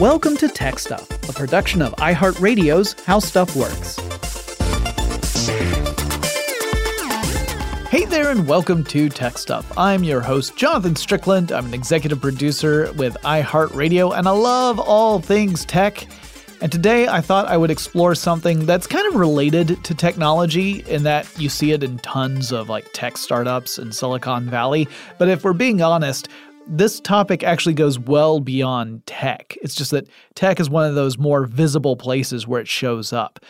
Welcome to Tech Stuff, a production of iHeartRadio's How Stuff Works. Hey there, and welcome to Tech Stuff. I'm your host, Jonathan Strickland. I'm an executive producer with iHeartRadio, and I love all things tech. And today I thought I would explore something that's kind of related to technology in that you see it in tons of like tech startups in Silicon Valley. But if we're being honest, this topic actually goes well beyond tech. It's just that tech is one of those more visible places where it shows up.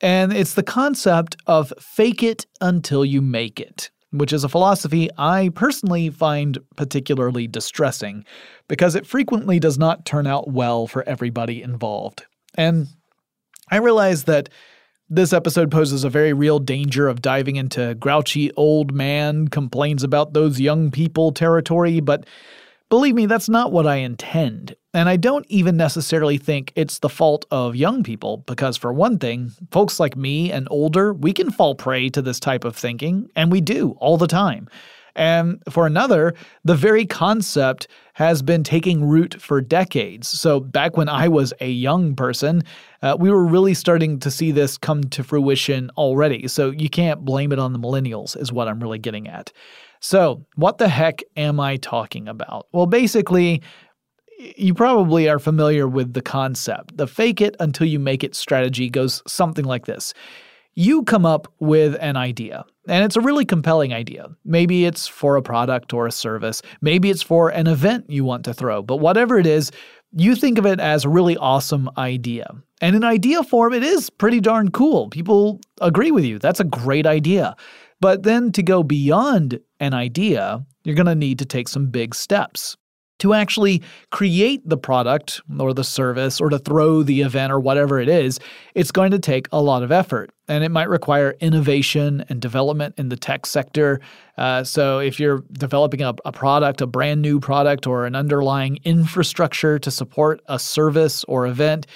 And it's the concept of fake it until you make it, which is a philosophy I personally find particularly distressing because it frequently does not turn out well for everybody involved. And I realize that this episode poses a very real danger of diving into grouchy old man complains about those young people territory, but Believe me, that's not what I intend. And I don't even necessarily think it's the fault of young people, because for one thing, folks like me and older, we can fall prey to this type of thinking, and we do all the time. And for another, the very concept has been taking root for decades. So, back when I was a young person, uh, we were really starting to see this come to fruition already. So, you can't blame it on the millennials, is what I'm really getting at. So, what the heck am I talking about? Well, basically, you probably are familiar with the concept. The fake it until you make it strategy goes something like this. You come up with an idea, and it's a really compelling idea. Maybe it's for a product or a service, maybe it's for an event you want to throw, but whatever it is, you think of it as a really awesome idea. And in idea form, it is pretty darn cool. People agree with you. That's a great idea. But then to go beyond an idea, you're going to need to take some big steps. To actually create the product or the service or to throw the event or whatever it is, it's going to take a lot of effort. And it might require innovation and development in the tech sector. Uh, so, if you're developing a, a product, a brand new product, or an underlying infrastructure to support a service or event,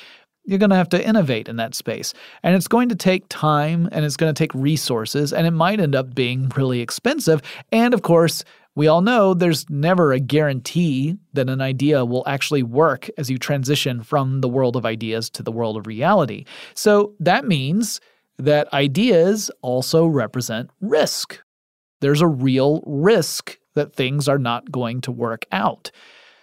you're going to have to innovate in that space. And it's going to take time and it's going to take resources and it might end up being really expensive. And of course, We all know there's never a guarantee that an idea will actually work as you transition from the world of ideas to the world of reality. So that means that ideas also represent risk. There's a real risk that things are not going to work out.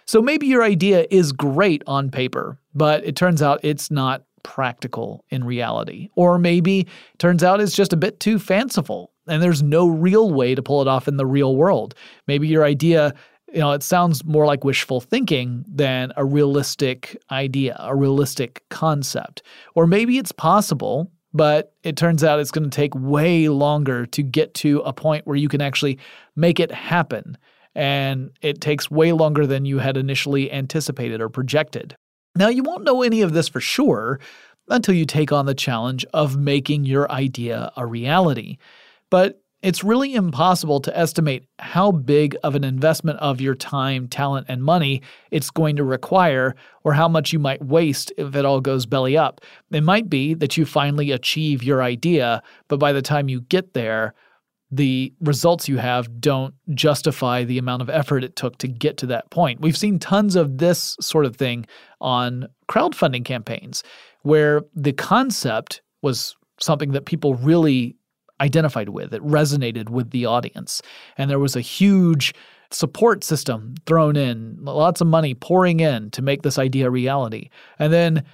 So maybe your idea is great on paper, but it turns out it's not practical in reality. Or maybe turns out it's just a bit too fanciful and there's no real way to pull it off in the real world. Maybe your idea, you know, it sounds more like wishful thinking than a realistic idea, a realistic concept. Or maybe it's possible, but it turns out it's going to take way longer to get to a point where you can actually make it happen. And it takes way longer than you had initially anticipated or projected. Now, you won't know any of this for sure until you take on the challenge of making your idea a reality. But it's really impossible to estimate how big of an investment of your time, talent, and money it's going to require, or how much you might waste if it all goes belly up. It might be that you finally achieve your idea, but by the time you get there, the results you have don't justify the amount of effort it took to get to that point. We've seen tons of this sort of thing on crowdfunding campaigns where the concept was something that people really identified with, it resonated with the audience. And there was a huge support system thrown in, lots of money pouring in to make this idea a reality. And then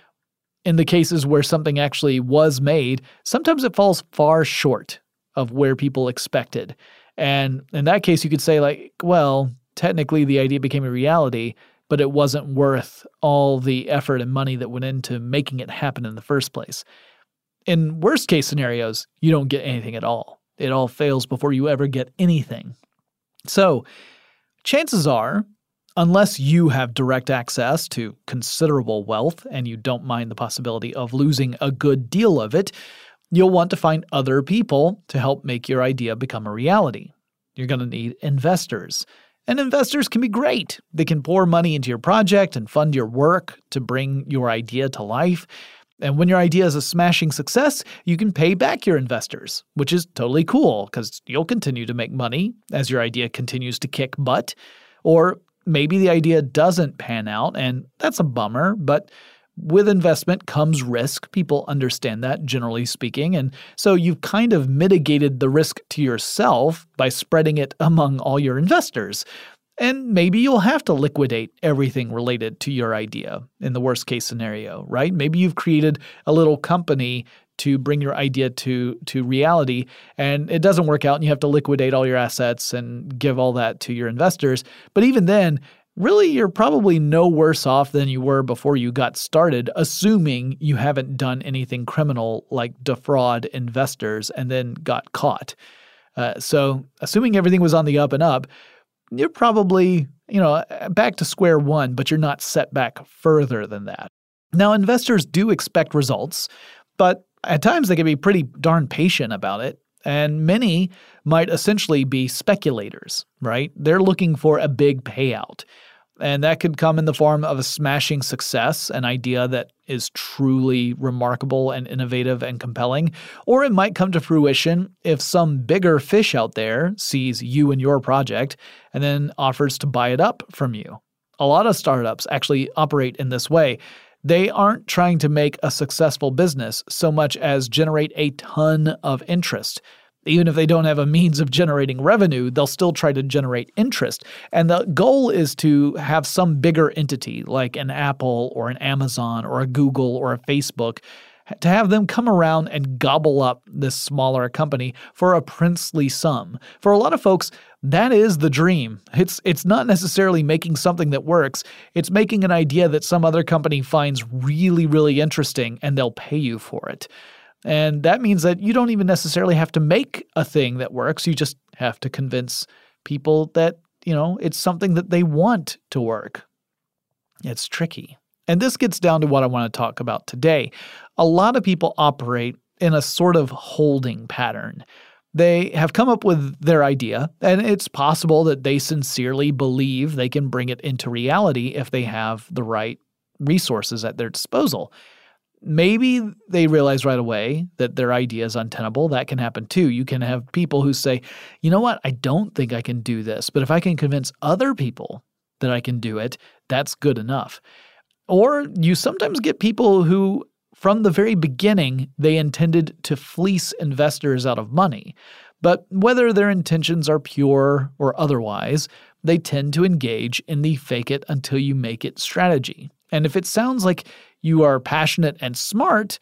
in the cases where something actually was made, sometimes it falls far short of where people expected. And in that case, you could say, like, well, technically the idea became a reality, but it wasn't worth all the effort and money that went into making it happen in the first place. In worst case scenarios, you don't get anything at all. It all fails before you ever get anything. So, chances are, unless you have direct access to considerable wealth and you don't mind the possibility of losing a good deal of it, You'll want to find other people to help make your idea become a reality. You're going to need investors. And investors can be great. They can pour money into your project and fund your work to bring your idea to life. And when your idea is a smashing success, you can pay back your investors, which is totally cool because you'll continue to make money as your idea continues to kick butt. Or maybe the idea doesn't pan out, and that's a bummer, but with investment comes risk. People understand that, generally speaking. And so you've kind of mitigated the risk to yourself by spreading it among all your investors. And maybe you'll have to liquidate everything related to your idea in the worst case scenario, right? Maybe you've created a little company to bring your idea to to reality and it doesn't work out and you have to liquidate all your assets and give all that to your investors but even then really you're probably no worse off than you were before you got started, assuming you haven't done anything criminal like defraud investors and then got caught. Uh, so, assuming everything was on the up and up, you're probably, you know, back to square one, but you're not set back further than that. Now, investors do expect results, but at times they can be pretty darn patient about it. And many might essentially be speculators, right? They're looking for a big payout. And that could come in the form of a smashing success, an idea that is truly remarkable and innovative and compelling. Or it might come to fruition if some bigger fish out there sees you and your project and then offers to buy it up from you. A lot of startups actually operate in this way. They aren't trying to make a successful business so much as generate a ton of interest even if they don't have a means of generating revenue, they'll still try to generate interest. And the goal is to have some bigger entity like an Apple or an Amazon or a Google or a Facebook to have them come around and gobble up this smaller company for a princely sum. For a lot of folks, that is the dream. It's it's not necessarily making something that works. It's making an idea that some other company finds really really interesting and they'll pay you for it. And that means that you don't even necessarily have to make a thing that works. You just have to convince people that, you know, it's something that they want to work. It's tricky. And this gets down to what I want to talk about today. A lot of people operate in a sort of holding pattern. They have come up with their idea, and it's possible that they sincerely believe they can bring it into reality if they have the right resources at their disposal. Maybe they realize right away that their idea is untenable. That can happen too. You can have people who say, you know what, I don't think I can do this, but if I can convince other people that I can do it, that's good enough. Or you sometimes get people who, from the very beginning, they intended to fleece investors out of money. But whether their intentions are pure or otherwise, they tend to engage in the fake it until you make it strategy. And if it sounds like you are passionate and smart,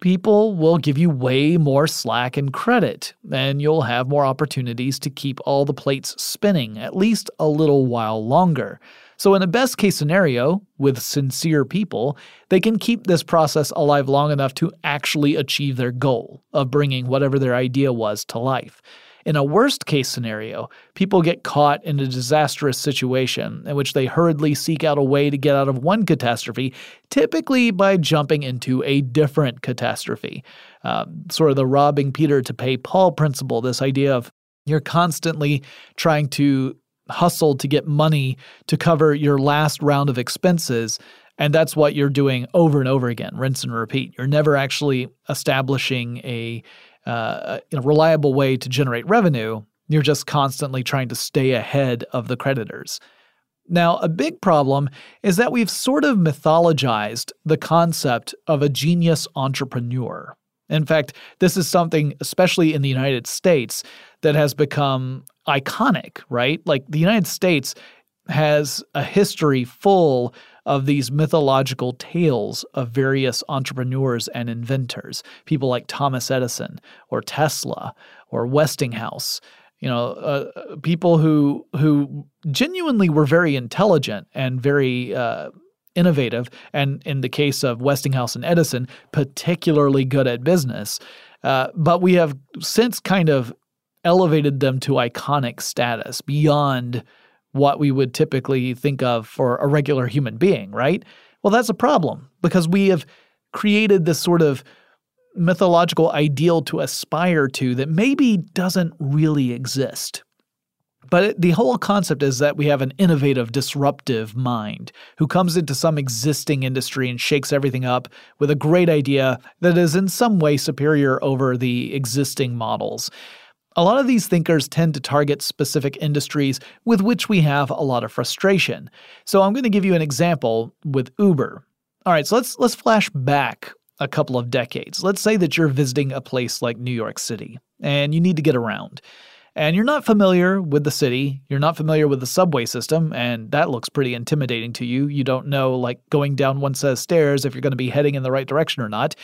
people will give you way more slack and credit, and you'll have more opportunities to keep all the plates spinning at least a little while longer. So, in a best case scenario, with sincere people, they can keep this process alive long enough to actually achieve their goal of bringing whatever their idea was to life. In a worst case scenario, people get caught in a disastrous situation in which they hurriedly seek out a way to get out of one catastrophe, typically by jumping into a different catastrophe. Uh, sort of the robbing Peter to pay Paul principle, this idea of you're constantly trying to hustle to get money to cover your last round of expenses. And that's what you're doing over and over again, rinse and repeat. You're never actually establishing a uh, a reliable way to generate revenue. You're just constantly trying to stay ahead of the creditors. Now, a big problem is that we've sort of mythologized the concept of a genius entrepreneur. In fact, this is something, especially in the United States, that has become iconic, right? Like the United States has a history full of these mythological tales of various entrepreneurs and inventors, people like Thomas Edison or Tesla or Westinghouse. You know, uh, people who who genuinely were very intelligent and very uh, innovative, and in the case of Westinghouse and Edison, particularly good at business. Uh, but we have since kind of elevated them to iconic status beyond what we would typically think of for a regular human being, right? Well, that's a problem because we have created this sort of mythological ideal to aspire to that maybe doesn't really exist. But the whole concept is that we have an innovative, disruptive mind who comes into some existing industry and shakes everything up with a great idea that is in some way superior over the existing models. A lot of these thinkers tend to target specific industries with which we have a lot of frustration. So I'm going to give you an example with Uber. All right, so let's let's flash back a couple of decades. Let's say that you're visiting a place like New York City and you need to get around. And you're not familiar with the city, you're not familiar with the subway system, and that looks pretty intimidating to you. You don't know, like, going down one set of stairs if you're going to be heading in the right direction or not.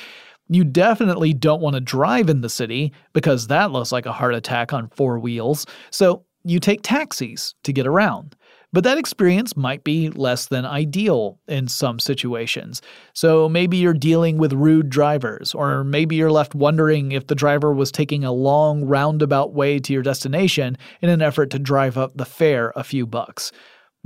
You definitely don't want to drive in the city because that looks like a heart attack on four wheels, so you take taxis to get around. But that experience might be less than ideal in some situations. So maybe you're dealing with rude drivers, or maybe you're left wondering if the driver was taking a long roundabout way to your destination in an effort to drive up the fare a few bucks.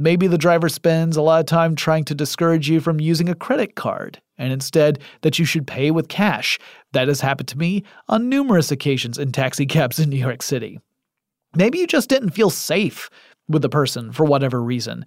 Maybe the driver spends a lot of time trying to discourage you from using a credit card, and instead that you should pay with cash. That has happened to me on numerous occasions in taxi cabs in New York City. Maybe you just didn't feel safe with the person for whatever reason.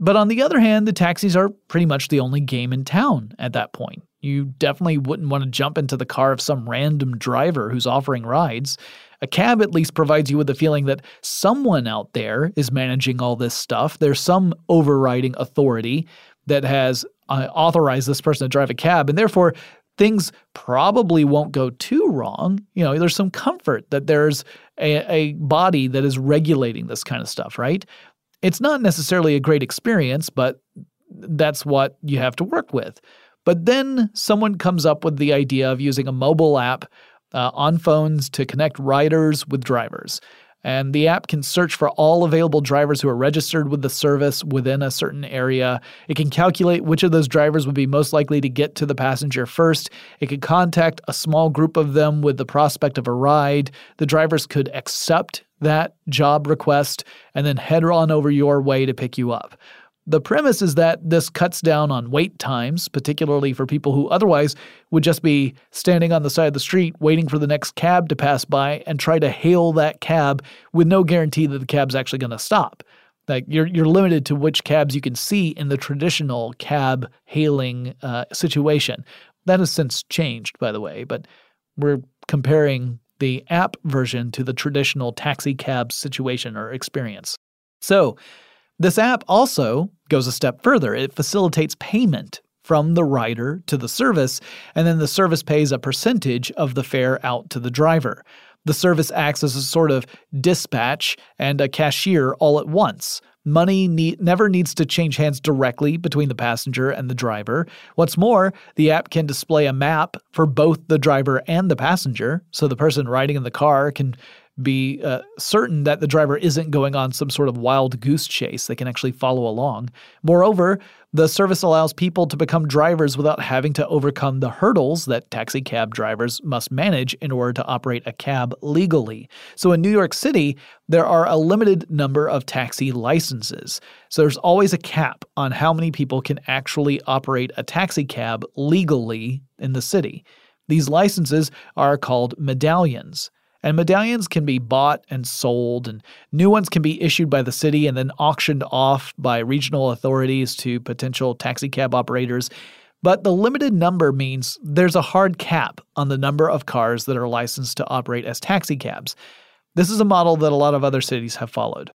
But on the other hand, the taxis are pretty much the only game in town at that point. You definitely wouldn't want to jump into the car of some random driver who's offering rides. A cab at least provides you with the feeling that someone out there is managing all this stuff. There's some overriding authority that has uh, authorized this person to drive a cab, and therefore things probably won't go too wrong. You know, there's some comfort that there's a, a body that is regulating this kind of stuff, right? It's not necessarily a great experience, but that's what you have to work with. But then someone comes up with the idea of using a mobile app uh, on phones to connect riders with drivers. And the app can search for all available drivers who are registered with the service within a certain area. It can calculate which of those drivers would be most likely to get to the passenger first. It could contact a small group of them with the prospect of a ride. The drivers could accept that job request and then head on over your way to pick you up. The premise is that this cuts down on wait times, particularly for people who otherwise would just be standing on the side of the street waiting for the next cab to pass by and try to hail that cab with no guarantee that the cab's actually going to stop. Like you're you're limited to which cabs you can see in the traditional cab hailing uh, situation. That has since changed, by the way, but we're comparing the app version to the traditional taxi cab situation or experience. So, this app also goes a step further. It facilitates payment from the rider to the service, and then the service pays a percentage of the fare out to the driver. The service acts as a sort of dispatch and a cashier all at once. Money never needs to change hands directly between the passenger and the driver. What's more, the app can display a map for both the driver and the passenger, so the person riding in the car can be uh, certain that the driver isn't going on some sort of wild goose chase. They can actually follow along. Moreover, the service allows people to become drivers without having to overcome the hurdles that taxi cab drivers must manage in order to operate a cab legally. So in New York City, there are a limited number of taxi licenses. So there's always a cap on how many people can actually operate a taxi cab legally in the city. These licenses are called medallions. And medallions can be bought and sold, and new ones can be issued by the city and then auctioned off by regional authorities to potential taxicab operators. But the limited number means there's a hard cap on the number of cars that are licensed to operate as taxicabs. This is a model that a lot of other cities have followed.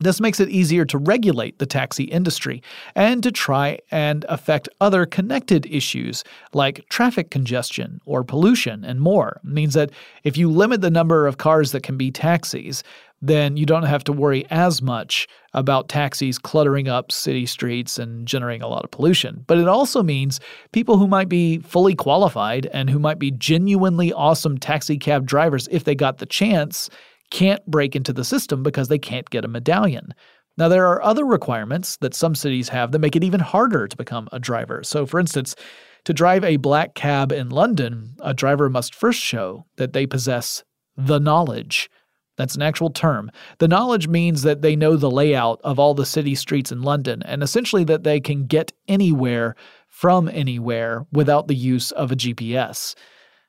This makes it easier to regulate the taxi industry and to try and affect other connected issues like traffic congestion or pollution and more. It means that if you limit the number of cars that can be taxis, then you don't have to worry as much about taxis cluttering up city streets and generating a lot of pollution. But it also means people who might be fully qualified and who might be genuinely awesome taxi cab drivers if they got the chance can't break into the system because they can't get a medallion. Now, there are other requirements that some cities have that make it even harder to become a driver. So, for instance, to drive a black cab in London, a driver must first show that they possess the knowledge. That's an actual term. The knowledge means that they know the layout of all the city streets in London, and essentially that they can get anywhere from anywhere without the use of a GPS.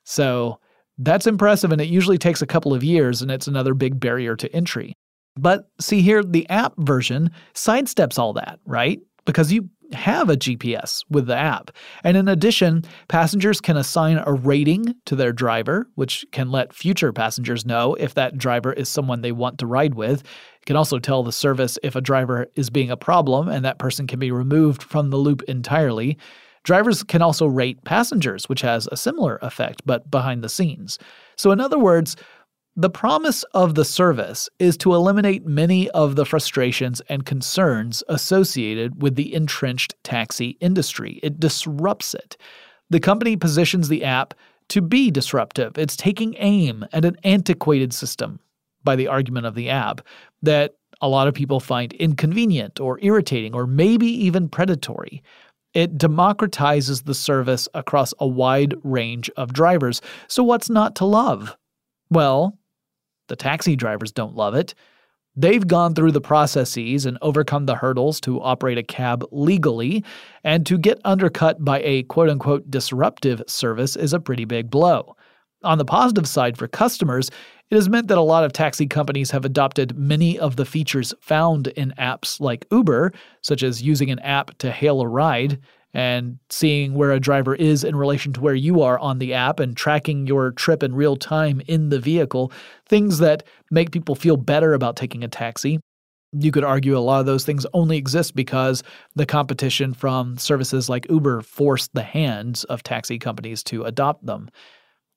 So, that's impressive, and it usually takes a couple of years, and it's another big barrier to entry. But see here, the app version sidesteps all that, right? Because you have a GPS with the app. And in addition, passengers can assign a rating to their driver, which can let future passengers know if that driver is someone they want to ride with. It can also tell the service if a driver is being a problem, and that person can be removed from the loop entirely. Drivers can also rate passengers, which has a similar effect, but behind the scenes. So, in other words, the promise of the service is to eliminate many of the frustrations and concerns associated with the entrenched taxi industry. It disrupts it. The company positions the app to be disruptive. It's taking aim at an antiquated system, by the argument of the app, that a lot of people find inconvenient or irritating or maybe even predatory. It democratizes the service across a wide range of drivers. So, what's not to love? Well, the taxi drivers don't love it. They've gone through the processes and overcome the hurdles to operate a cab legally, and to get undercut by a quote unquote disruptive service is a pretty big blow. On the positive side for customers, it has meant that a lot of taxi companies have adopted many of the features found in apps like Uber, such as using an app to hail a ride and seeing where a driver is in relation to where you are on the app and tracking your trip in real time in the vehicle, things that make people feel better about taking a taxi. You could argue a lot of those things only exist because the competition from services like Uber forced the hands of taxi companies to adopt them.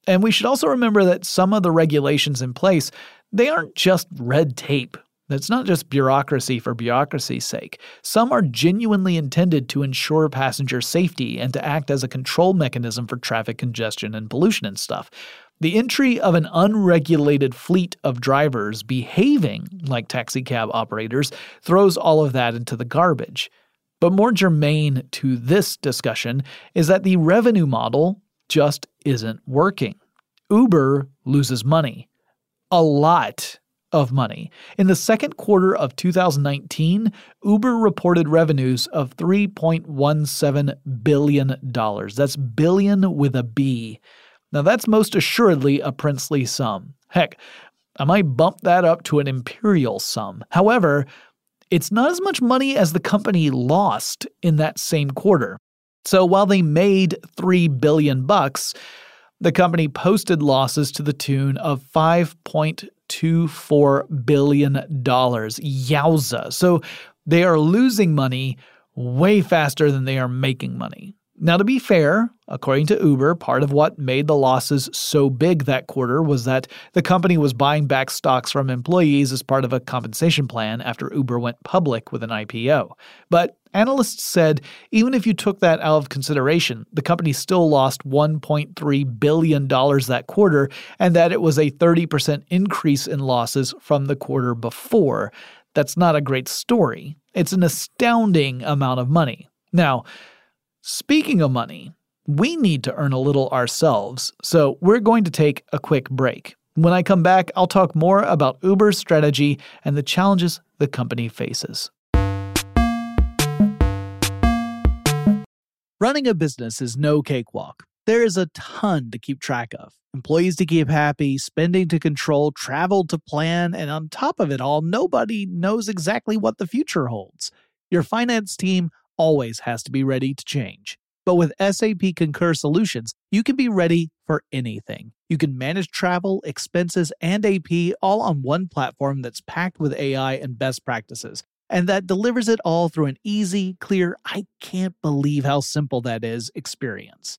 And we should also remember that some of the regulations in place, they aren't just red tape. That's not just bureaucracy for bureaucracy's sake. Some are genuinely intended to ensure passenger safety and to act as a control mechanism for traffic congestion and pollution and stuff. The entry of an unregulated fleet of drivers behaving like taxicab operators throws all of that into the garbage. But more germane to this discussion is that the revenue model just isn't working. Uber loses money. A lot of money. In the second quarter of 2019, Uber reported revenues of $3.17 billion. That's billion with a B. Now, that's most assuredly a princely sum. Heck, I might bump that up to an imperial sum. However, it's not as much money as the company lost in that same quarter. So while they made 3 billion bucks, the company posted losses to the tune of 5.24 billion dollars. Yowza. So they are losing money way faster than they are making money. Now, to be fair, according to Uber, part of what made the losses so big that quarter was that the company was buying back stocks from employees as part of a compensation plan after Uber went public with an IPO. But analysts said even if you took that out of consideration, the company still lost $1.3 billion that quarter, and that it was a 30% increase in losses from the quarter before. That's not a great story. It's an astounding amount of money. Now, Speaking of money, we need to earn a little ourselves, so we're going to take a quick break. When I come back, I'll talk more about Uber's strategy and the challenges the company faces. Running a business is no cakewalk. There is a ton to keep track of employees to keep happy, spending to control, travel to plan, and on top of it all, nobody knows exactly what the future holds. Your finance team always has to be ready to change. But with SAP Concur Solutions, you can be ready for anything. You can manage travel, expenses, and AP all on one platform that's packed with AI and best practices, and that delivers it all through an easy, clear, I can't believe how simple that is experience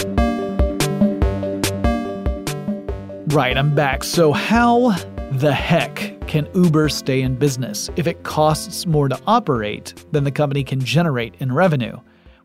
Right, I'm back. So, how the heck can Uber stay in business if it costs more to operate than the company can generate in revenue?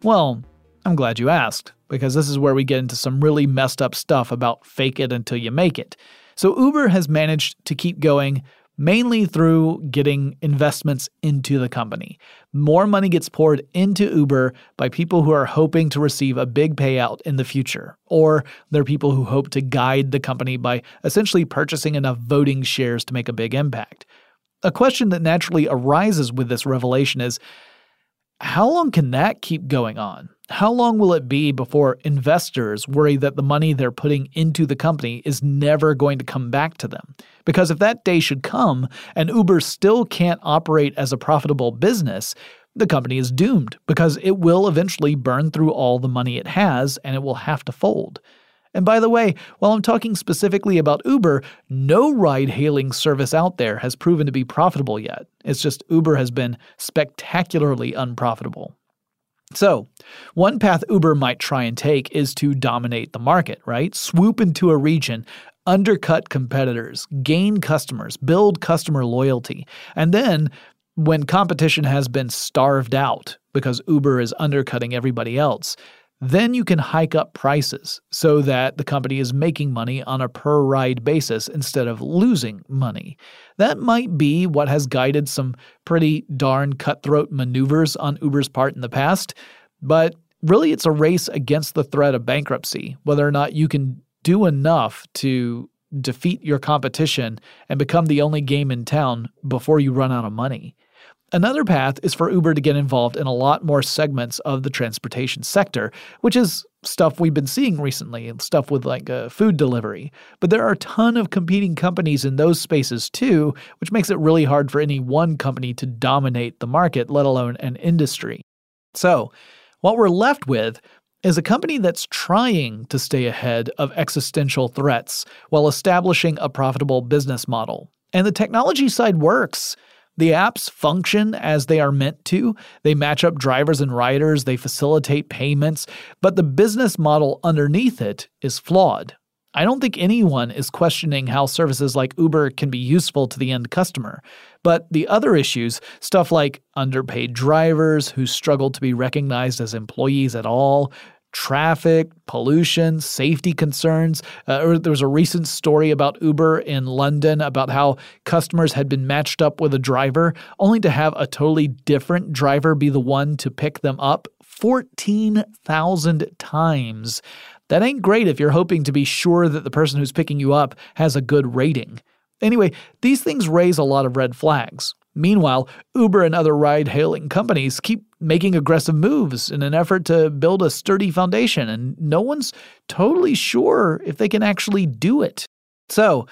Well, I'm glad you asked, because this is where we get into some really messed up stuff about fake it until you make it. So, Uber has managed to keep going mainly through getting investments into the company. More money gets poured into Uber by people who are hoping to receive a big payout in the future, or they're people who hope to guide the company by essentially purchasing enough voting shares to make a big impact. a question that naturally arises with this revelation is how long can that keep going on? How long will it be before investors worry that the money they're putting into the company is never going to come back to them? Because if that day should come and Uber still can't operate as a profitable business, the company is doomed because it will eventually burn through all the money it has and it will have to fold. And by the way, while I'm talking specifically about Uber, no ride hailing service out there has proven to be profitable yet. It's just Uber has been spectacularly unprofitable. So, one path Uber might try and take is to dominate the market, right? Swoop into a region, undercut competitors, gain customers, build customer loyalty, and then when competition has been starved out because Uber is undercutting everybody else, then you can hike up prices so that the company is making money on a per ride basis instead of losing money. That might be what has guided some pretty darn cutthroat maneuvers on Uber's part in the past, but really it's a race against the threat of bankruptcy, whether or not you can do enough to defeat your competition and become the only game in town before you run out of money. Another path is for Uber to get involved in a lot more segments of the transportation sector, which is stuff we've been seeing recently, stuff with like uh, food delivery. But there are a ton of competing companies in those spaces too, which makes it really hard for any one company to dominate the market, let alone an industry. So, what we're left with is a company that's trying to stay ahead of existential threats while establishing a profitable business model. And the technology side works. The apps function as they are meant to. They match up drivers and riders, they facilitate payments, but the business model underneath it is flawed. I don't think anyone is questioning how services like Uber can be useful to the end customer. But the other issues, stuff like underpaid drivers who struggle to be recognized as employees at all, traffic, pollution, safety concerns. Uh, there was a recent story about Uber in London about how customers had been matched up with a driver only to have a totally different driver be the one to pick them up 14,000 times. That ain't great if you're hoping to be sure that the person who's picking you up has a good rating. Anyway, these things raise a lot of red flags. Meanwhile, Uber and other ride hailing companies keep making aggressive moves in an effort to build a sturdy foundation, and no one's totally sure if they can actually do it. So,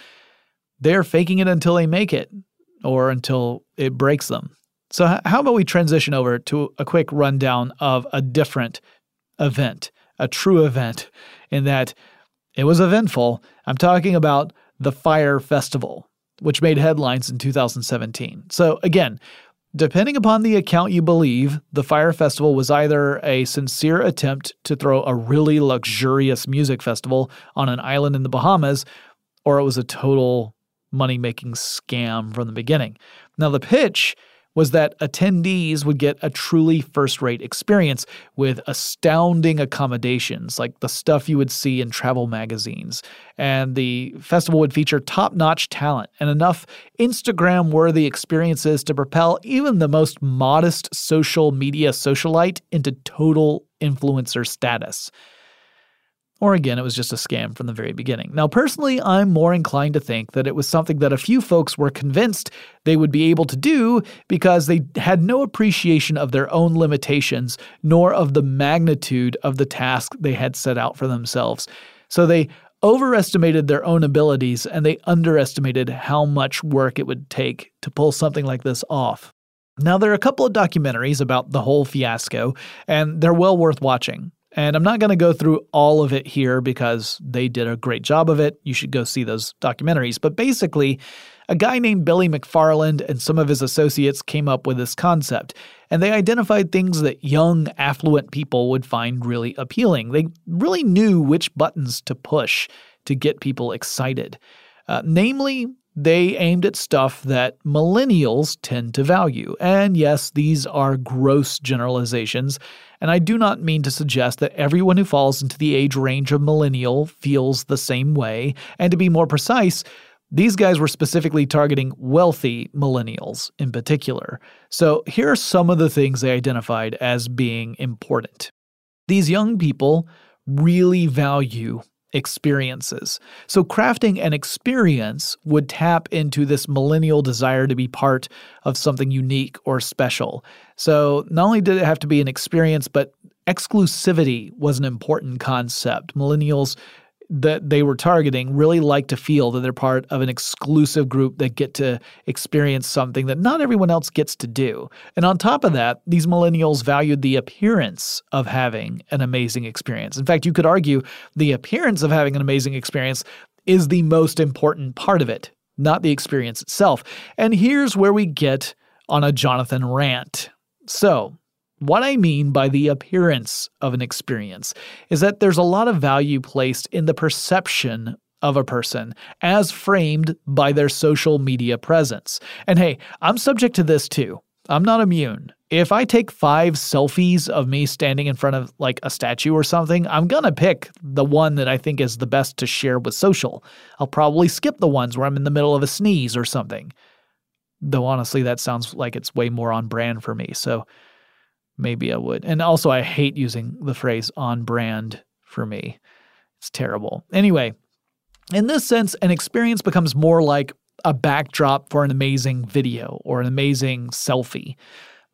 they're faking it until they make it, or until it breaks them. So, how about we transition over to a quick rundown of a different event, a true event, in that it was eventful. I'm talking about the Fyre Festival which made headlines in 2017. So, again, depending upon the account you believe, the Fyre Festival was either a sincere attempt to throw a really luxurious music festival on an island in the Bahamas, or it was a total money making scam from the beginning. Now, the pitch was that attendees would get a truly first rate experience with astounding accommodations, like the stuff you would see in travel magazines. And the festival would feature top notch talent and enough Instagram worthy experiences to propel even the most modest social media socialite into total influencer status. Or again, it was just a scam from the very beginning. Now, personally, I'm more inclined to think that it was something that a few folks were convinced they would be able to do because they had no appreciation of their own limitations nor of the magnitude of the task they had set out for themselves. So they overestimated their own abilities and they underestimated how much work it would take to pull something like this off. Now, there are a couple of documentaries about the whole fiasco, and they're well worth watching. And I'm not going to go through all of it here because they did a great job of it. You should go see those documentaries. But basically, a guy named Billy McFarland and some of his associates came up with this concept, and they identified things that young, affluent people would find really appealing. They really knew which buttons to push to get people excited. Uh, namely, they aimed at stuff that millennials tend to value. And yes, these are gross generalizations, and I do not mean to suggest that everyone who falls into the age range of millennial feels the same way. And to be more precise, these guys were specifically targeting wealthy millennials in particular. So here are some of the things they identified as being important. These young people really value experiences. So, crafting an experience would tap into this millennial desire to be part of something unique or special. So, not only did it have to be an experience, but exclusivity was an important concept. Millennials that they were targeting really like to feel that they're part of an exclusive group that get to experience something that not everyone else gets to do. And on top of that, these millennials valued the appearance of having an amazing experience. In fact, you could argue the appearance of having an amazing experience is the most important part of it, not the experience itself. And here's where we get on a Jonathan rant. So, what I mean by the appearance of an experience is that there's a lot of value placed in the perception of a person as framed by their social media presence. And hey, I'm subject to this too. I'm not immune. If I take five selfies of me standing in front of like a statue or something, I'm gonna pick the one that I think is the best to share with social. I'll probably skip the ones where I'm in the middle of a sneeze or something. Though honestly, that sounds like it's way more on brand for me. So maybe I would. And also, I hate using the phrase on brand for me. It's terrible. Anyway, in this sense, an experience becomes more like a backdrop for an amazing video or an amazing selfie.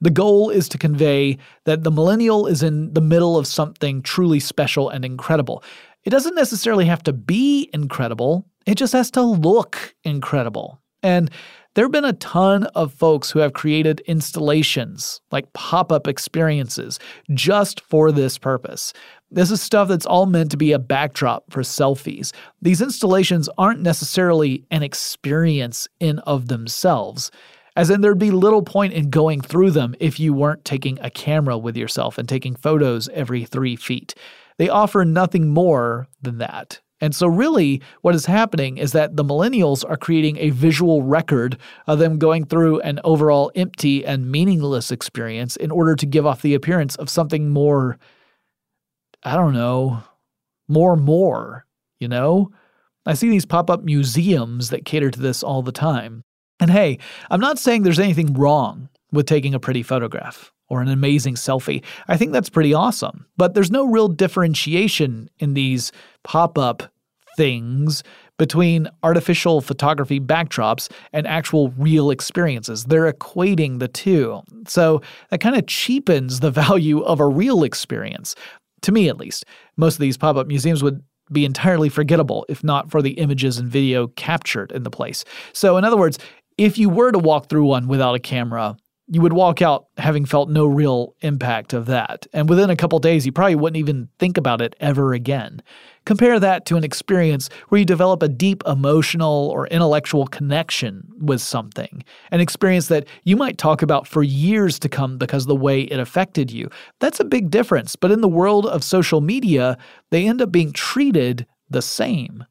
The goal is to convey that the millennial is in the middle of something truly special and incredible. It doesn't necessarily have to be incredible, it just has to look incredible. And there have been a ton of folks who have created installations, like pop up experiences, just for this purpose. This is stuff that's all meant to be a backdrop for selfies. These installations aren't necessarily an experience in of themselves. As in, there'd be little point in going through them if you weren't taking a camera with yourself and taking photos every three feet. They offer nothing more than that. And so, really, what is happening is that the millennials are creating a visual record of them going through an overall empty and meaningless experience in order to give off the appearance of something more, I don't know, more, more, you know? I see these pop up museums that cater to this all the time. And hey, I'm not saying there's anything wrong with taking a pretty photograph or an amazing selfie. I think that's pretty awesome. But there's no real differentiation in these pop up things between artificial photography backdrops and actual real experiences. They're equating the two. So that kind of cheapens the value of a real experience. To me, at least. Most of these pop up museums would be entirely forgettable if not for the images and video captured in the place. So, in other words, if you were to walk through one without a camera, you would walk out having felt no real impact of that. And within a couple days, you probably wouldn't even think about it ever again. Compare that to an experience where you develop a deep emotional or intellectual connection with something, an experience that you might talk about for years to come because of the way it affected you. That's a big difference. But in the world of social media, they end up being treated the same.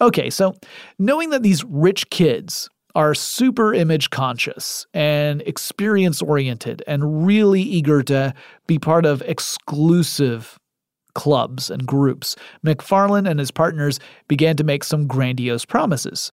Okay, so knowing that these rich kids are super image conscious and experience oriented and really eager to be part of exclusive clubs and groups, McFarland and his partners began to make some grandiose promises.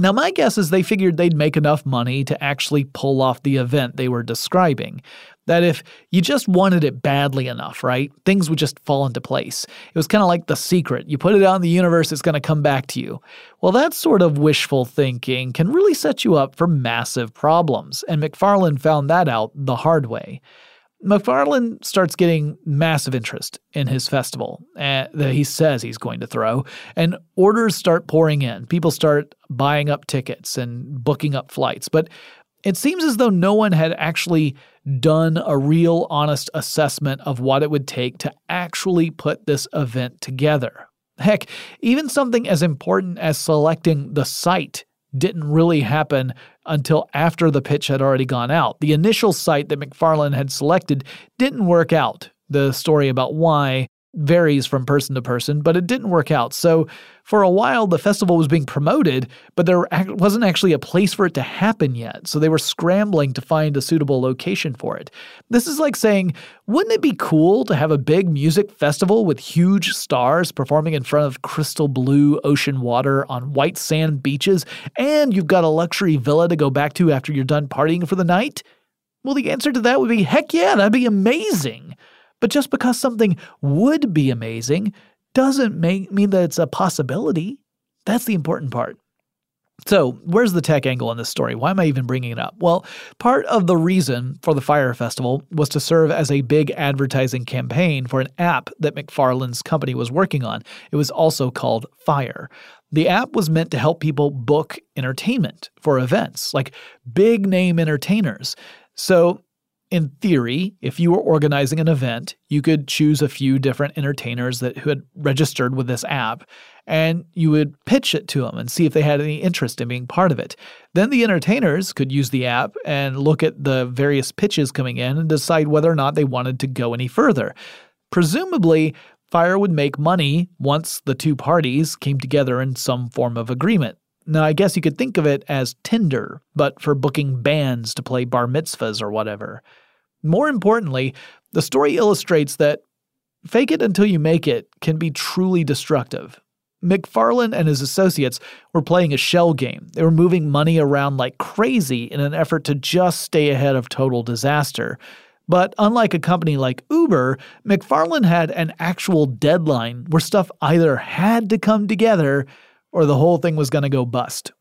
Now, my guess is they figured they'd make enough money to actually pull off the event they were describing. That if you just wanted it badly enough, right, things would just fall into place. It was kind of like the secret. You put it out in the universe, it's going to come back to you. Well, that sort of wishful thinking can really set you up for massive problems, and McFarland found that out the hard way. McFarland starts getting massive interest in his festival uh, that he says he's going to throw, and orders start pouring in. People start buying up tickets and booking up flights. But it seems as though no one had actually done a real honest assessment of what it would take to actually put this event together. Heck, even something as important as selecting the site didn't really happen until after the pitch had already gone out. The initial site that McFarland had selected didn't work out. The story about why varies from person to person, but it didn't work out. So for a while, the festival was being promoted, but there wasn't actually a place for it to happen yet. So they were scrambling to find a suitable location for it. This is like saying, wouldn't it be cool to have a big music festival with huge stars performing in front of crystal blue ocean water on white sand beaches, and you've got a luxury villa to go back to after you're done partying for the night? Well, the answer to that would be heck yeah, that'd be amazing. But just because something would be amazing doesn't make, mean that it's a possibility. That's the important part. So, where's the tech angle in this story? Why am I even bringing it up? Well, part of the reason for the Fyre Festival was to serve as a big advertising campaign for an app that McFarland's company was working on. It was also called Fyre. The app was meant to help people book entertainment for events, like big name entertainers. So, in theory, if you were organizing an event, you could choose a few different entertainers that who had registered with this app and you would pitch it to them and see if they had any interest in being part of it. Then the entertainers could use the app and look at the various pitches coming in and decide whether or not they wanted to go any further. Presumably, Fyre would make money once the two parties came together in some form of agreement. Now, I guess you could think of it as Tinder, but for booking bands to play bar mitzvahs or whatever. More importantly, the story illustrates that fake it until you make it can be truly destructive. McFarland and his associates were playing a shell game. They were moving money around like crazy in an effort to just stay ahead of total disaster. But unlike a company like Uber, McFarland had an actual deadline where stuff either had to come together or the whole thing was going to go bust.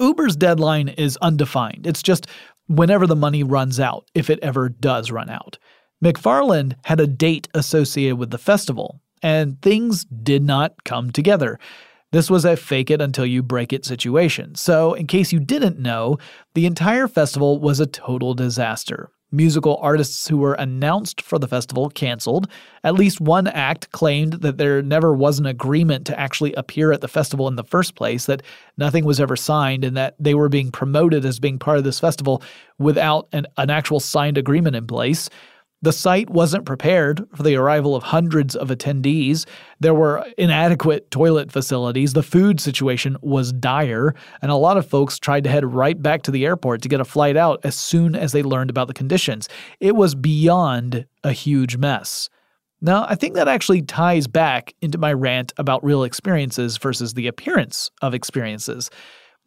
Uber's deadline is undefined. It's just whenever the money runs out, if it ever does run out. McFarland had a date associated with the festival, and things did not come together. This was a fake it until you break it situation. So, in case you didn't know, the entire festival was a total disaster. Musical artists who were announced for the festival canceled. At least one act claimed that there never was an agreement to actually appear at the festival in the first place, that nothing was ever signed, and that they were being promoted as being part of this festival without an, an actual signed agreement in place. The site wasn't prepared for the arrival of hundreds of attendees. There were inadequate toilet facilities. The food situation was dire, and a lot of folks tried to head right back to the airport to get a flight out as soon as they learned about the conditions. It was beyond a huge mess. Now, I think that actually ties back into my rant about real experiences versus the appearance of experiences.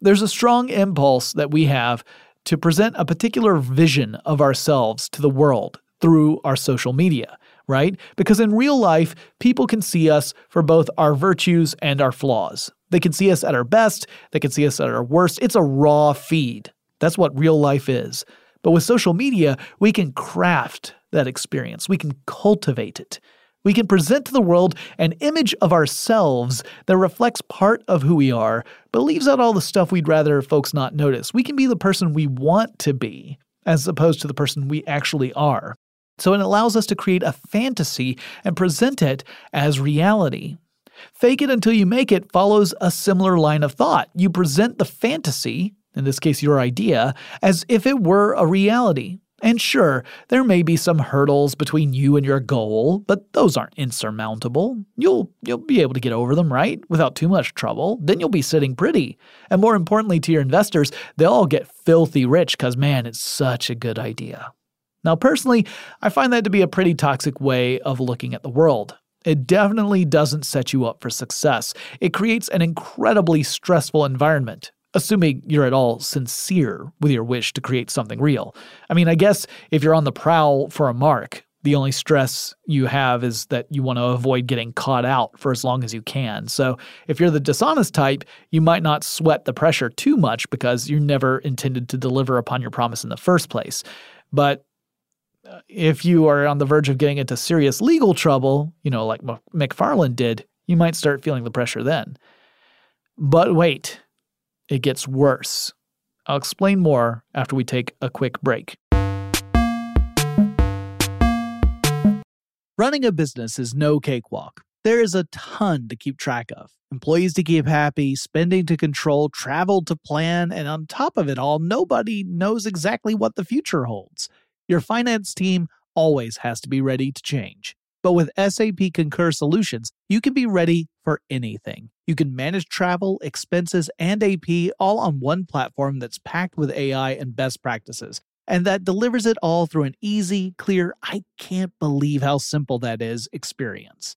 There's a strong impulse that we have to present a particular vision of ourselves to the world through our social media, right? Because in real life, people can see us for both our virtues and our flaws. They can see us at our best, they can see us at our worst. It's a raw feed. That's what real life is. But with social media, we can craft that experience, we can cultivate it. We can present to the world an image of ourselves that reflects part of who we are, but leaves out all the stuff we'd rather folks not notice. We can be the person we want to be, as opposed to the person we actually are. So it allows us to create a fantasy and present it as reality. Fake it until you make it follows a similar line of thought. You present the fantasy, in this case your idea, as if it were a reality. And sure, there may be some hurdles between you and your goal, but those aren't insurmountable. You'll you'll be able to get over them, right? Without too much trouble. Then you'll be sitting pretty. And more importantly to your investors, they'll all get filthy rich cuz man, it's such a good idea. Now, personally, I find that to be a pretty toxic way of looking at the world. It definitely doesn't set you up for success. It creates an incredibly stressful environment, assuming you're at all sincere with your wish to create something real. I mean, I guess if you're on the prowl for a mark, the only stress you have is that you want to avoid getting caught out for as long as you can. So, if you're the dishonest type, you might not sweat the pressure too much because you never intended to deliver upon your promise in the first place. But if you are on the verge of getting into serious legal trouble, you know, like McFarland did, you might start feeling the pressure then. But wait, it gets worse. I'll explain more after we take a quick break. Running a business is no cakewalk. There is a ton to keep track of employees to keep happy, spending to control, travel to plan, and on top of it all, nobody knows exactly what the future holds. Your finance team always has to be ready to change. But with SAP Concur Solutions, you can be ready for anything. You can manage travel, expenses, and AP all on one platform that's packed with AI and best practices, and that delivers it all through an easy, clear, I can't believe how simple that is experience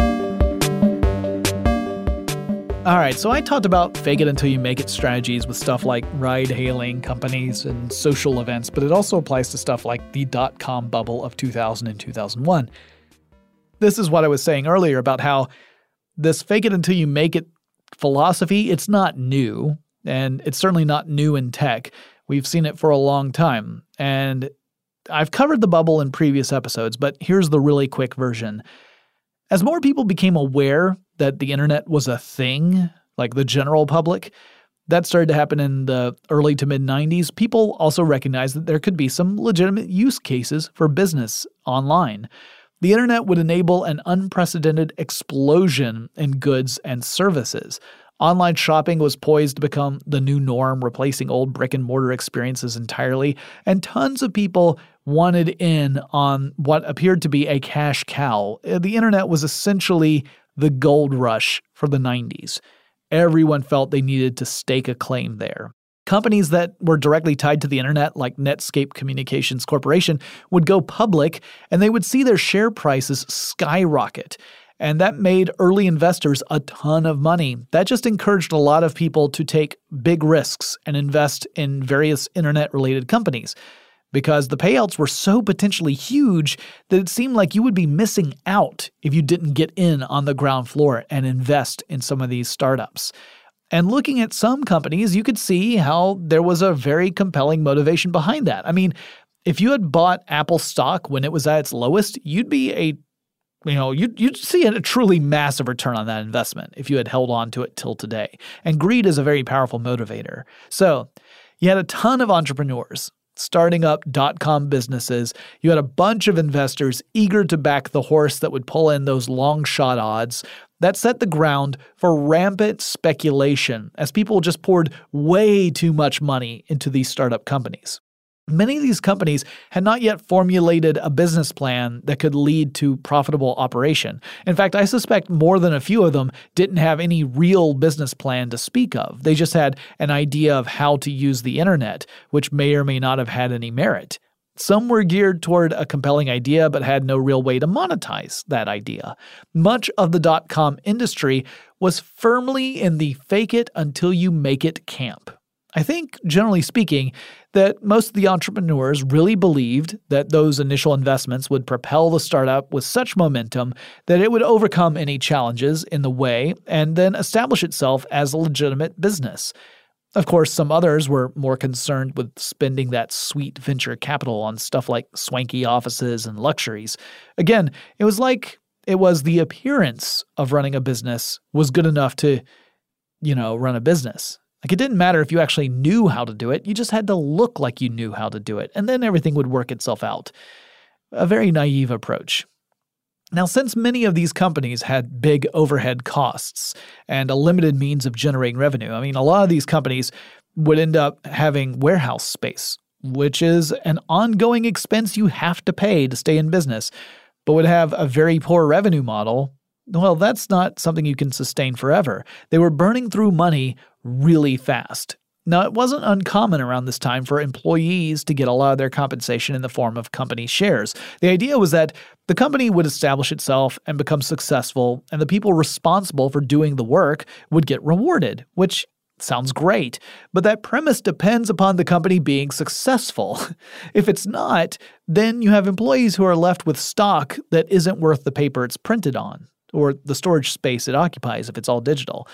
All right, so I talked about fake it until you make it strategies with stuff like ride hailing companies and social events, but it also applies to stuff like the dot com bubble of 2000 and 2001. This is what I was saying earlier about how this fake it until you make it philosophy, it's not new, and it's certainly not new in tech. We've seen it for a long time. And I've covered the bubble in previous episodes, but here's the really quick version. As more people became aware that the internet was a thing, like the general public, that started to happen in the early to mid 90s. People also recognized that there could be some legitimate use cases for business online. The internet would enable an unprecedented explosion in goods and services. Online shopping was poised to become the new norm, replacing old brick and mortar experiences entirely, and tons of people wanted in on what appeared to be a cash cow. Uh, the internet was essentially the gold rush for the 90s. Everyone felt they needed to stake a claim there. Companies that were directly tied to the internet, like Netscape Communications Corporation, would go public and they would see their share prices skyrocket. And that made early investors a ton of money. That just encouraged a lot of people to take big risks and invest in various internet related companies because the payouts were so potentially huge that it seemed like you would be missing out if you didn't get in on the ground floor and invest in some of these startups. And looking at some companies, you could see how there was a very compelling motivation behind that. I mean, if you had bought Apple stock when it was at its lowest, you'd be a you know, you'd, you'd see a truly massive return on that investment if you had held on to it till today. And greed is a very powerful motivator. So, you had a ton of entrepreneurs starting up dot com businesses. You had a bunch of investors eager to back the horse that would pull in those long shot odds. That set the ground for rampant speculation as people just poured way too much money into these startup companies. Many of these companies had not yet formulated a business plan that could lead to profitable operation. In fact, I suspect more than a few of them didn't have any real business plan to speak of. They just had an idea of how to use the internet, which may or may not have had any merit. Some were geared toward a compelling idea but had no real way to monetize that idea. Much of the dot com industry was firmly in the fake it until you make it camp. I think, generally speaking, that most of the entrepreneurs really believed that those initial investments would propel the startup with such momentum that it would overcome any challenges in the way and then establish itself as a legitimate business. Of course, some others were more concerned with spending that sweet venture capital on stuff like swanky offices and luxuries. Again, it was like it was the appearance of running a business was good enough to, you know, run a business. Like it didn't matter if you actually knew how to do it, you just had to look like you knew how to do it, and then everything would work itself out. A very naive approach. Now, since many of these companies had big overhead costs and a limited means of generating revenue, I mean, a lot of these companies would end up having warehouse space, which is an ongoing expense you have to pay to stay in business, but would have a very poor revenue model well, that's not something you can sustain forever. They were burning through money really fast. Now, it wasn't uncommon around this time for employees to get a lot of their compensation in the form of company shares. The idea was that the company would establish itself and become successful, and the people responsible for doing the work would get rewarded, which sounds great. But that premise depends upon the company being successful. if it's not, then you have employees who are left with stock that isn't worth the paper it's printed on. or the storage space it occupies if it's all digital.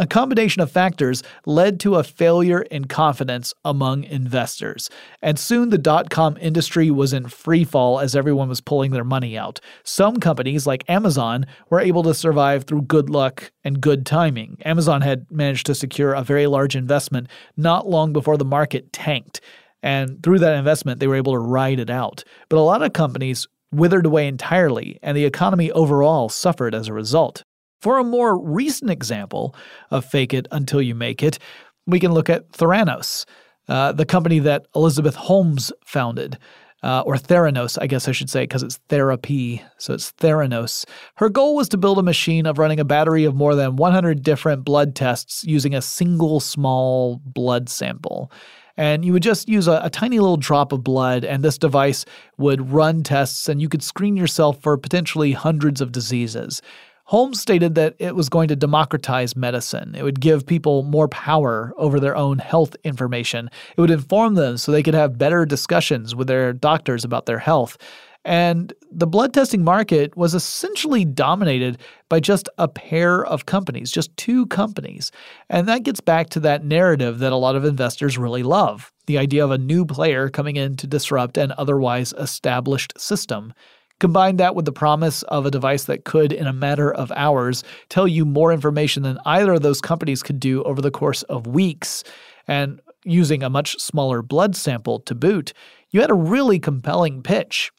A combination of factors led to a failure in confidence among investors, and soon the dot com industry was in free fall as everyone was pulling their money out. Some companies, like Amazon, were able to survive through good luck and good timing. Amazon had managed to secure a very large investment not long before the market tanked, and through that investment, they were able to ride it out. But a lot of companies withered away entirely, and the economy overall suffered as a result. For a more recent example of fake it until you make it, we can look at Theranos, uh, the company that Elizabeth Holmes founded. Uh, or Theranos, I guess I should say, because it's therapy, so it's Theranos. Her goal was to build a machine of running a battery of more than 100 different blood tests using a single small blood sample. And you would just use a, a, tiny little drop of blood, and this device would run tests, and you could screen yourself for potentially hundreds of diseases. Holmes stated that it was going to democratize medicine. It would give people more power over their own health information. It would inform them so they could have better discussions with their doctors about their health. And the blood testing market was essentially dominated by just a pair of companies, just two companies. And that gets back to that narrative that a lot of investors really love the idea of a new player coming in to disrupt an otherwise established system. Combine that with the promise of a device that could, in a matter of hours, tell you more information than either of those companies could do over the course of weeks, and using a much smaller blood sample to boot, you had a really compelling pitch.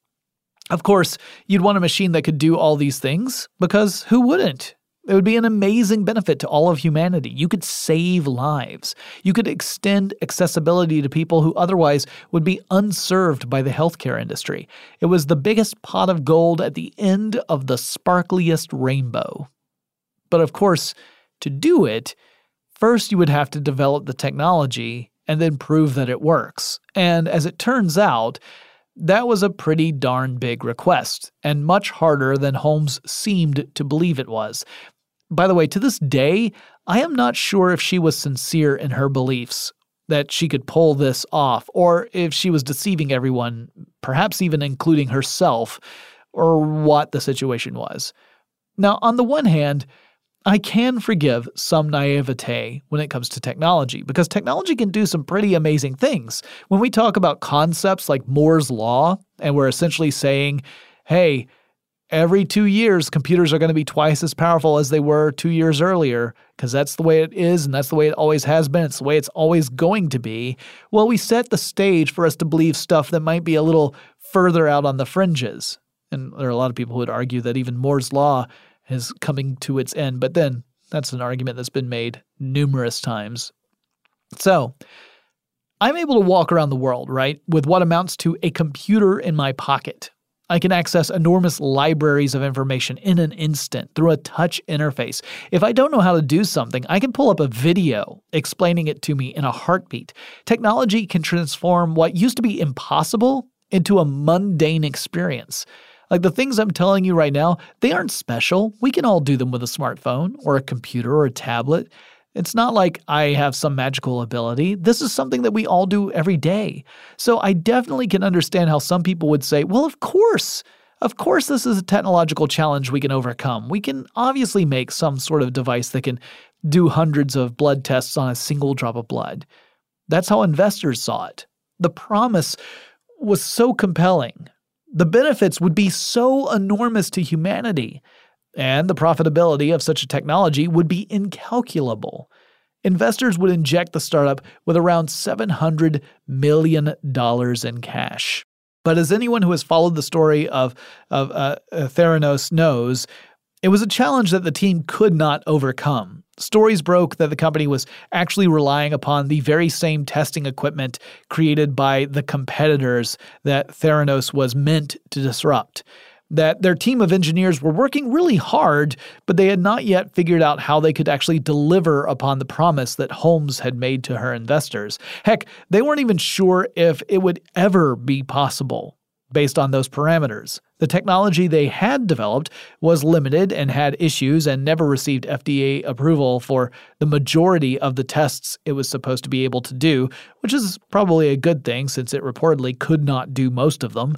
Of course, you'd want a machine that could do all these things, because who wouldn't? It would be an amazing benefit to all of humanity. You could save lives. You could extend accessibility to people who otherwise would be unserved by the healthcare industry. It was the biggest pot of gold at the end of the sparkliest rainbow. But of course, to do it, first you would have to develop the technology and then prove that it works. And as it turns out, that was a pretty darn big request, and much harder than Holmes seemed to believe it was. By the way, to this day, I am not sure if she was sincere in her beliefs that she could pull this off, or if she was deceiving everyone, perhaps even including herself, or what the situation was. Now, on the one hand, I can forgive some naivete when it comes to technology because technology can do some pretty amazing things. When we talk about concepts like Moore's Law, and we're essentially saying, hey, every two years, computers are going to be twice as powerful as they were two years earlier, because that's the way it is and that's the way it always has been. It's the way it's always going to be. Well, we set the stage for us to believe stuff that might be a little further out on the fringes. And there are a lot of people who would argue that even Moore's Law is coming to its end, but then that's an argument that's been made numerous times. So, I'm able to walk around the world, right, with what amounts to a computer in my pocket I can access enormous libraries of information in an instant through a touch interface. If I don't know how to do something, I can pull up a video explaining it to me in a heartbeat. Technology can transform what used to be impossible into a mundane experience. Like the things I'm telling you right now, they aren't special. We can all do them with a smartphone or a computer or a tablet. It's not like I have some magical ability. This is something that we all do every day. So I definitely can understand how some people would say, well, of course. Of course, this is a technological challenge we can overcome. We can obviously make some sort of device that can do hundreds of blood tests on a single drop of blood. That's how investors saw it. The promise was so compelling. The benefits would be so enormous to humanity and the profitability of such a technology would be incalculable. Investors would inject the startup with around $700 million in cash. But as anyone who has followed the story of, of uh, Theranos knows, it was a challenge that the team could not overcome. Stories broke that the company was actually relying upon the very same testing equipment created by the competitors that Theranos was meant to disrupt that their team of engineers were working really hard, but they had not yet figured out how they could actually deliver upon the promise that Holmes had made to her investors. Heck, they weren't even sure if it would ever be possible based on those parameters. The technology they had developed was limited and had issues and never received FDA approval for the majority of the tests it was supposed to be able to do, which is probably a good thing since it reportedly could not do most of them.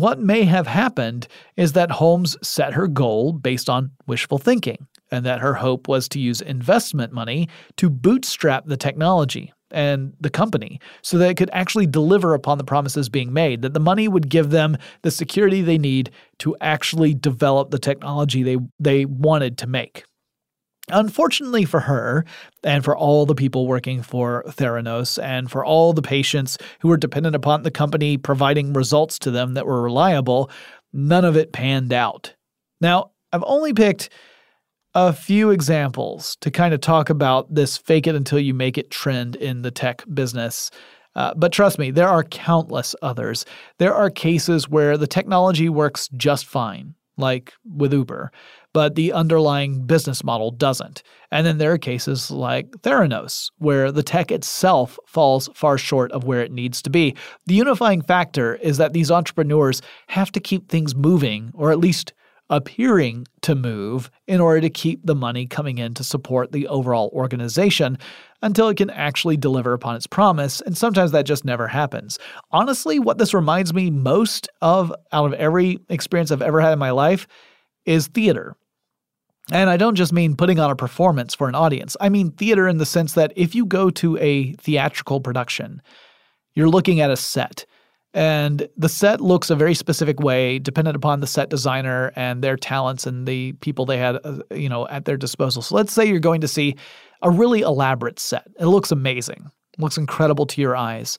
What may have happened is that Holmes set her goal based on wishful thinking, and that her hope was to use investment money to bootstrap the technology and the company so that it could actually deliver upon the promises being made, that the money would give them the security they need to actually develop the technology they, they wanted to make. Unfortunately for her, and for all the people working for Theranos, and for all the patients who were dependent upon the company providing results to them that were reliable, none of it panned out. Now, I've only picked a few examples to kind of talk about this fake it until you make it trend in the tech business. Uh, but trust me, there are countless others. There are cases where the technology works just fine, like with Uber, but the underlying business model doesn't. And then there are cases like Theranos, where the tech itself falls far short of where it needs to be. The unifying factor is that these entrepreneurs have to keep things moving, or at least appearing to move in order to keep the money coming in to support the overall organization until it can actually deliver upon its promise, and sometimes that just never happens. Honestly, what this reminds me most of out of every experience I've ever had in my life is theater. And I don't just mean putting on a performance for an audience. I mean theater in the sense that if you go to a theatrical production, you're looking at a set. And the set looks a very specific way, dependent upon the set designer and their talents and the people they had, uh, you know, at their disposal. So let's say you're going to see a really elaborate set. It looks amazing, it looks incredible to your eyes.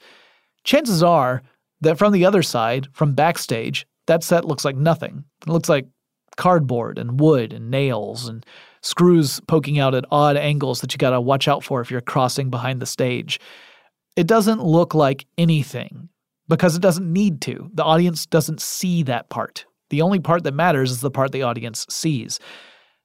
Chances are that from the other side, from backstage, that set looks like nothing. It looks like cardboard and wood and nails and screws poking out at odd angles that you got to watch out for if you're crossing behind the stage. It doesn't look like anything because it doesn't need to. The audience doesn't see that part. The only part that matters is the part the audience sees.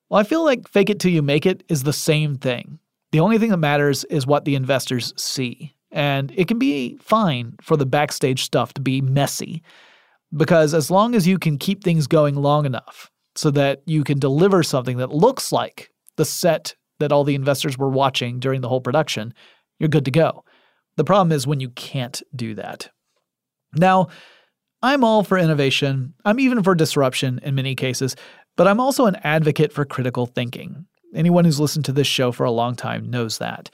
Well, I feel like fake it till you make it is the same thing. The only thing that matters is what the investors see. And it can be fine for the backstage stuff to be messy because as long as you can keep things going long enough, so that you can deliver something that looks like the set that all the investors were watching during the whole production, you're good to go. The problem is when you can't do that. Now, I'm all for innovation. I'm even for disruption in many cases, but I'm also an advocate for critical thinking. Anyone who's listened to this show for a long time knows that.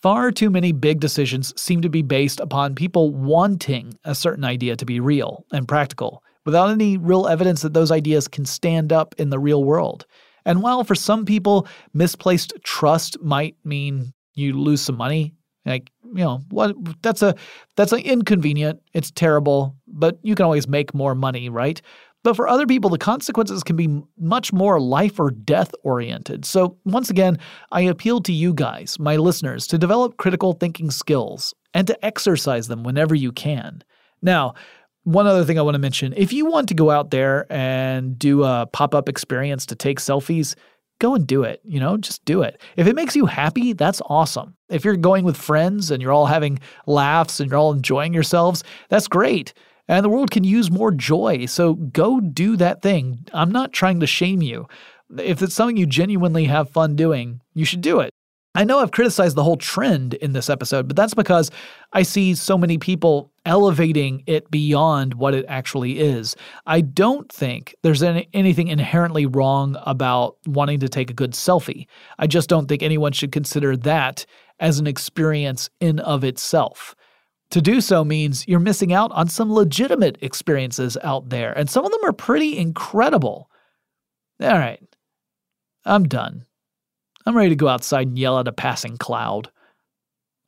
Far too many big decisions seem to be based upon people wanting a certain idea to be real and practical without any real evidence that those ideas can stand up in the real world. And while for some people, misplaced trust might mean you lose some money, like, you know, what that's a that's an inconvenient, it's terrible, but you can always make more money, right? But for other people, the consequences can be much more life or death oriented. So, once again, I appeal to you guys, my listeners, to develop critical thinking skills and to exercise them whenever you can. Now, one other thing I want to mention if you want to go out there and do a pop up experience to take selfies, go and do it. You know, just do it. If it makes you happy, that's awesome. If you're going with friends and you're all having laughs and you're all enjoying yourselves, that's great. And the world can use more joy. So go do that thing. I'm not trying to shame you. If it's something you genuinely have fun doing, you should do it. I know I've criticized the whole trend in this episode, but that's because I see so many people elevating it beyond what it actually is. I don't think there's any, anything inherently wrong about wanting to take a good selfie. I just don't think anyone should consider that as an experience in of itself. To do so means you're missing out on some legitimate experiences out there, and some of them are pretty incredible. All right, I'm done. I'm ready to go outside and yell at a passing cloud.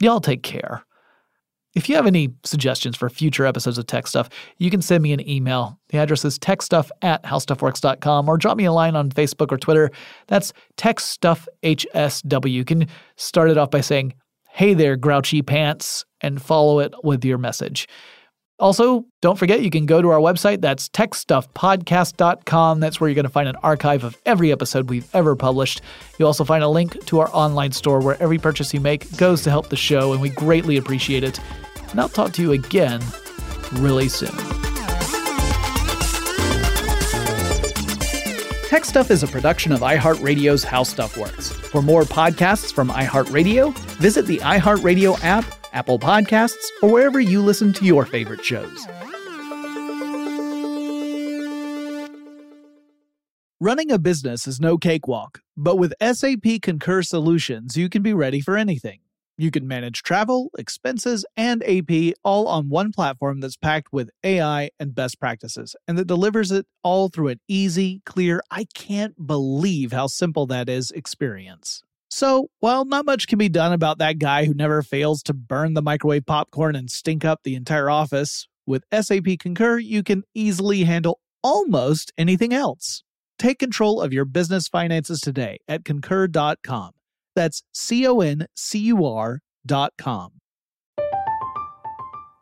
Y'all take care. If you have any suggestions for future episodes of Tech Stuff, you can send me an email. The address is techstuff at howstuffworks.com or drop me a line on Facebook or Twitter. That's techstuffhsw. You can start it off by saying, Hey there, grouchy pants, and follow it with your message. Also, don't forget you can go to our website. That's techstuffpodcast.com. That's where you're going to find an archive of every episode we've ever published. You'll also find a link to our online store where every purchase you make goes to help the show, and we greatly appreciate it. And I'll talk to you again really soon. Tech Stuff is a production of iHeartRadio's How Stuff Works. For more podcasts from iHeartRadio, visit the iHeartRadio app Apple Podcasts, or wherever you listen to your favorite shows. Running a business is no cakewalk, but with SAP Concur Solutions, you can be ready for anything. You can manage travel, expenses, and AP all on one platform that's packed with AI and best practices, and that delivers it all through an easy, clear, I can't believe how simple that is experience. So, while not much can be done about that guy who never fails to burn the microwave popcorn and stink up the entire office, with SAP Concur, you can easily handle almost anything else. Take control of your business finances today at concur.com. That's C O N C U R.com.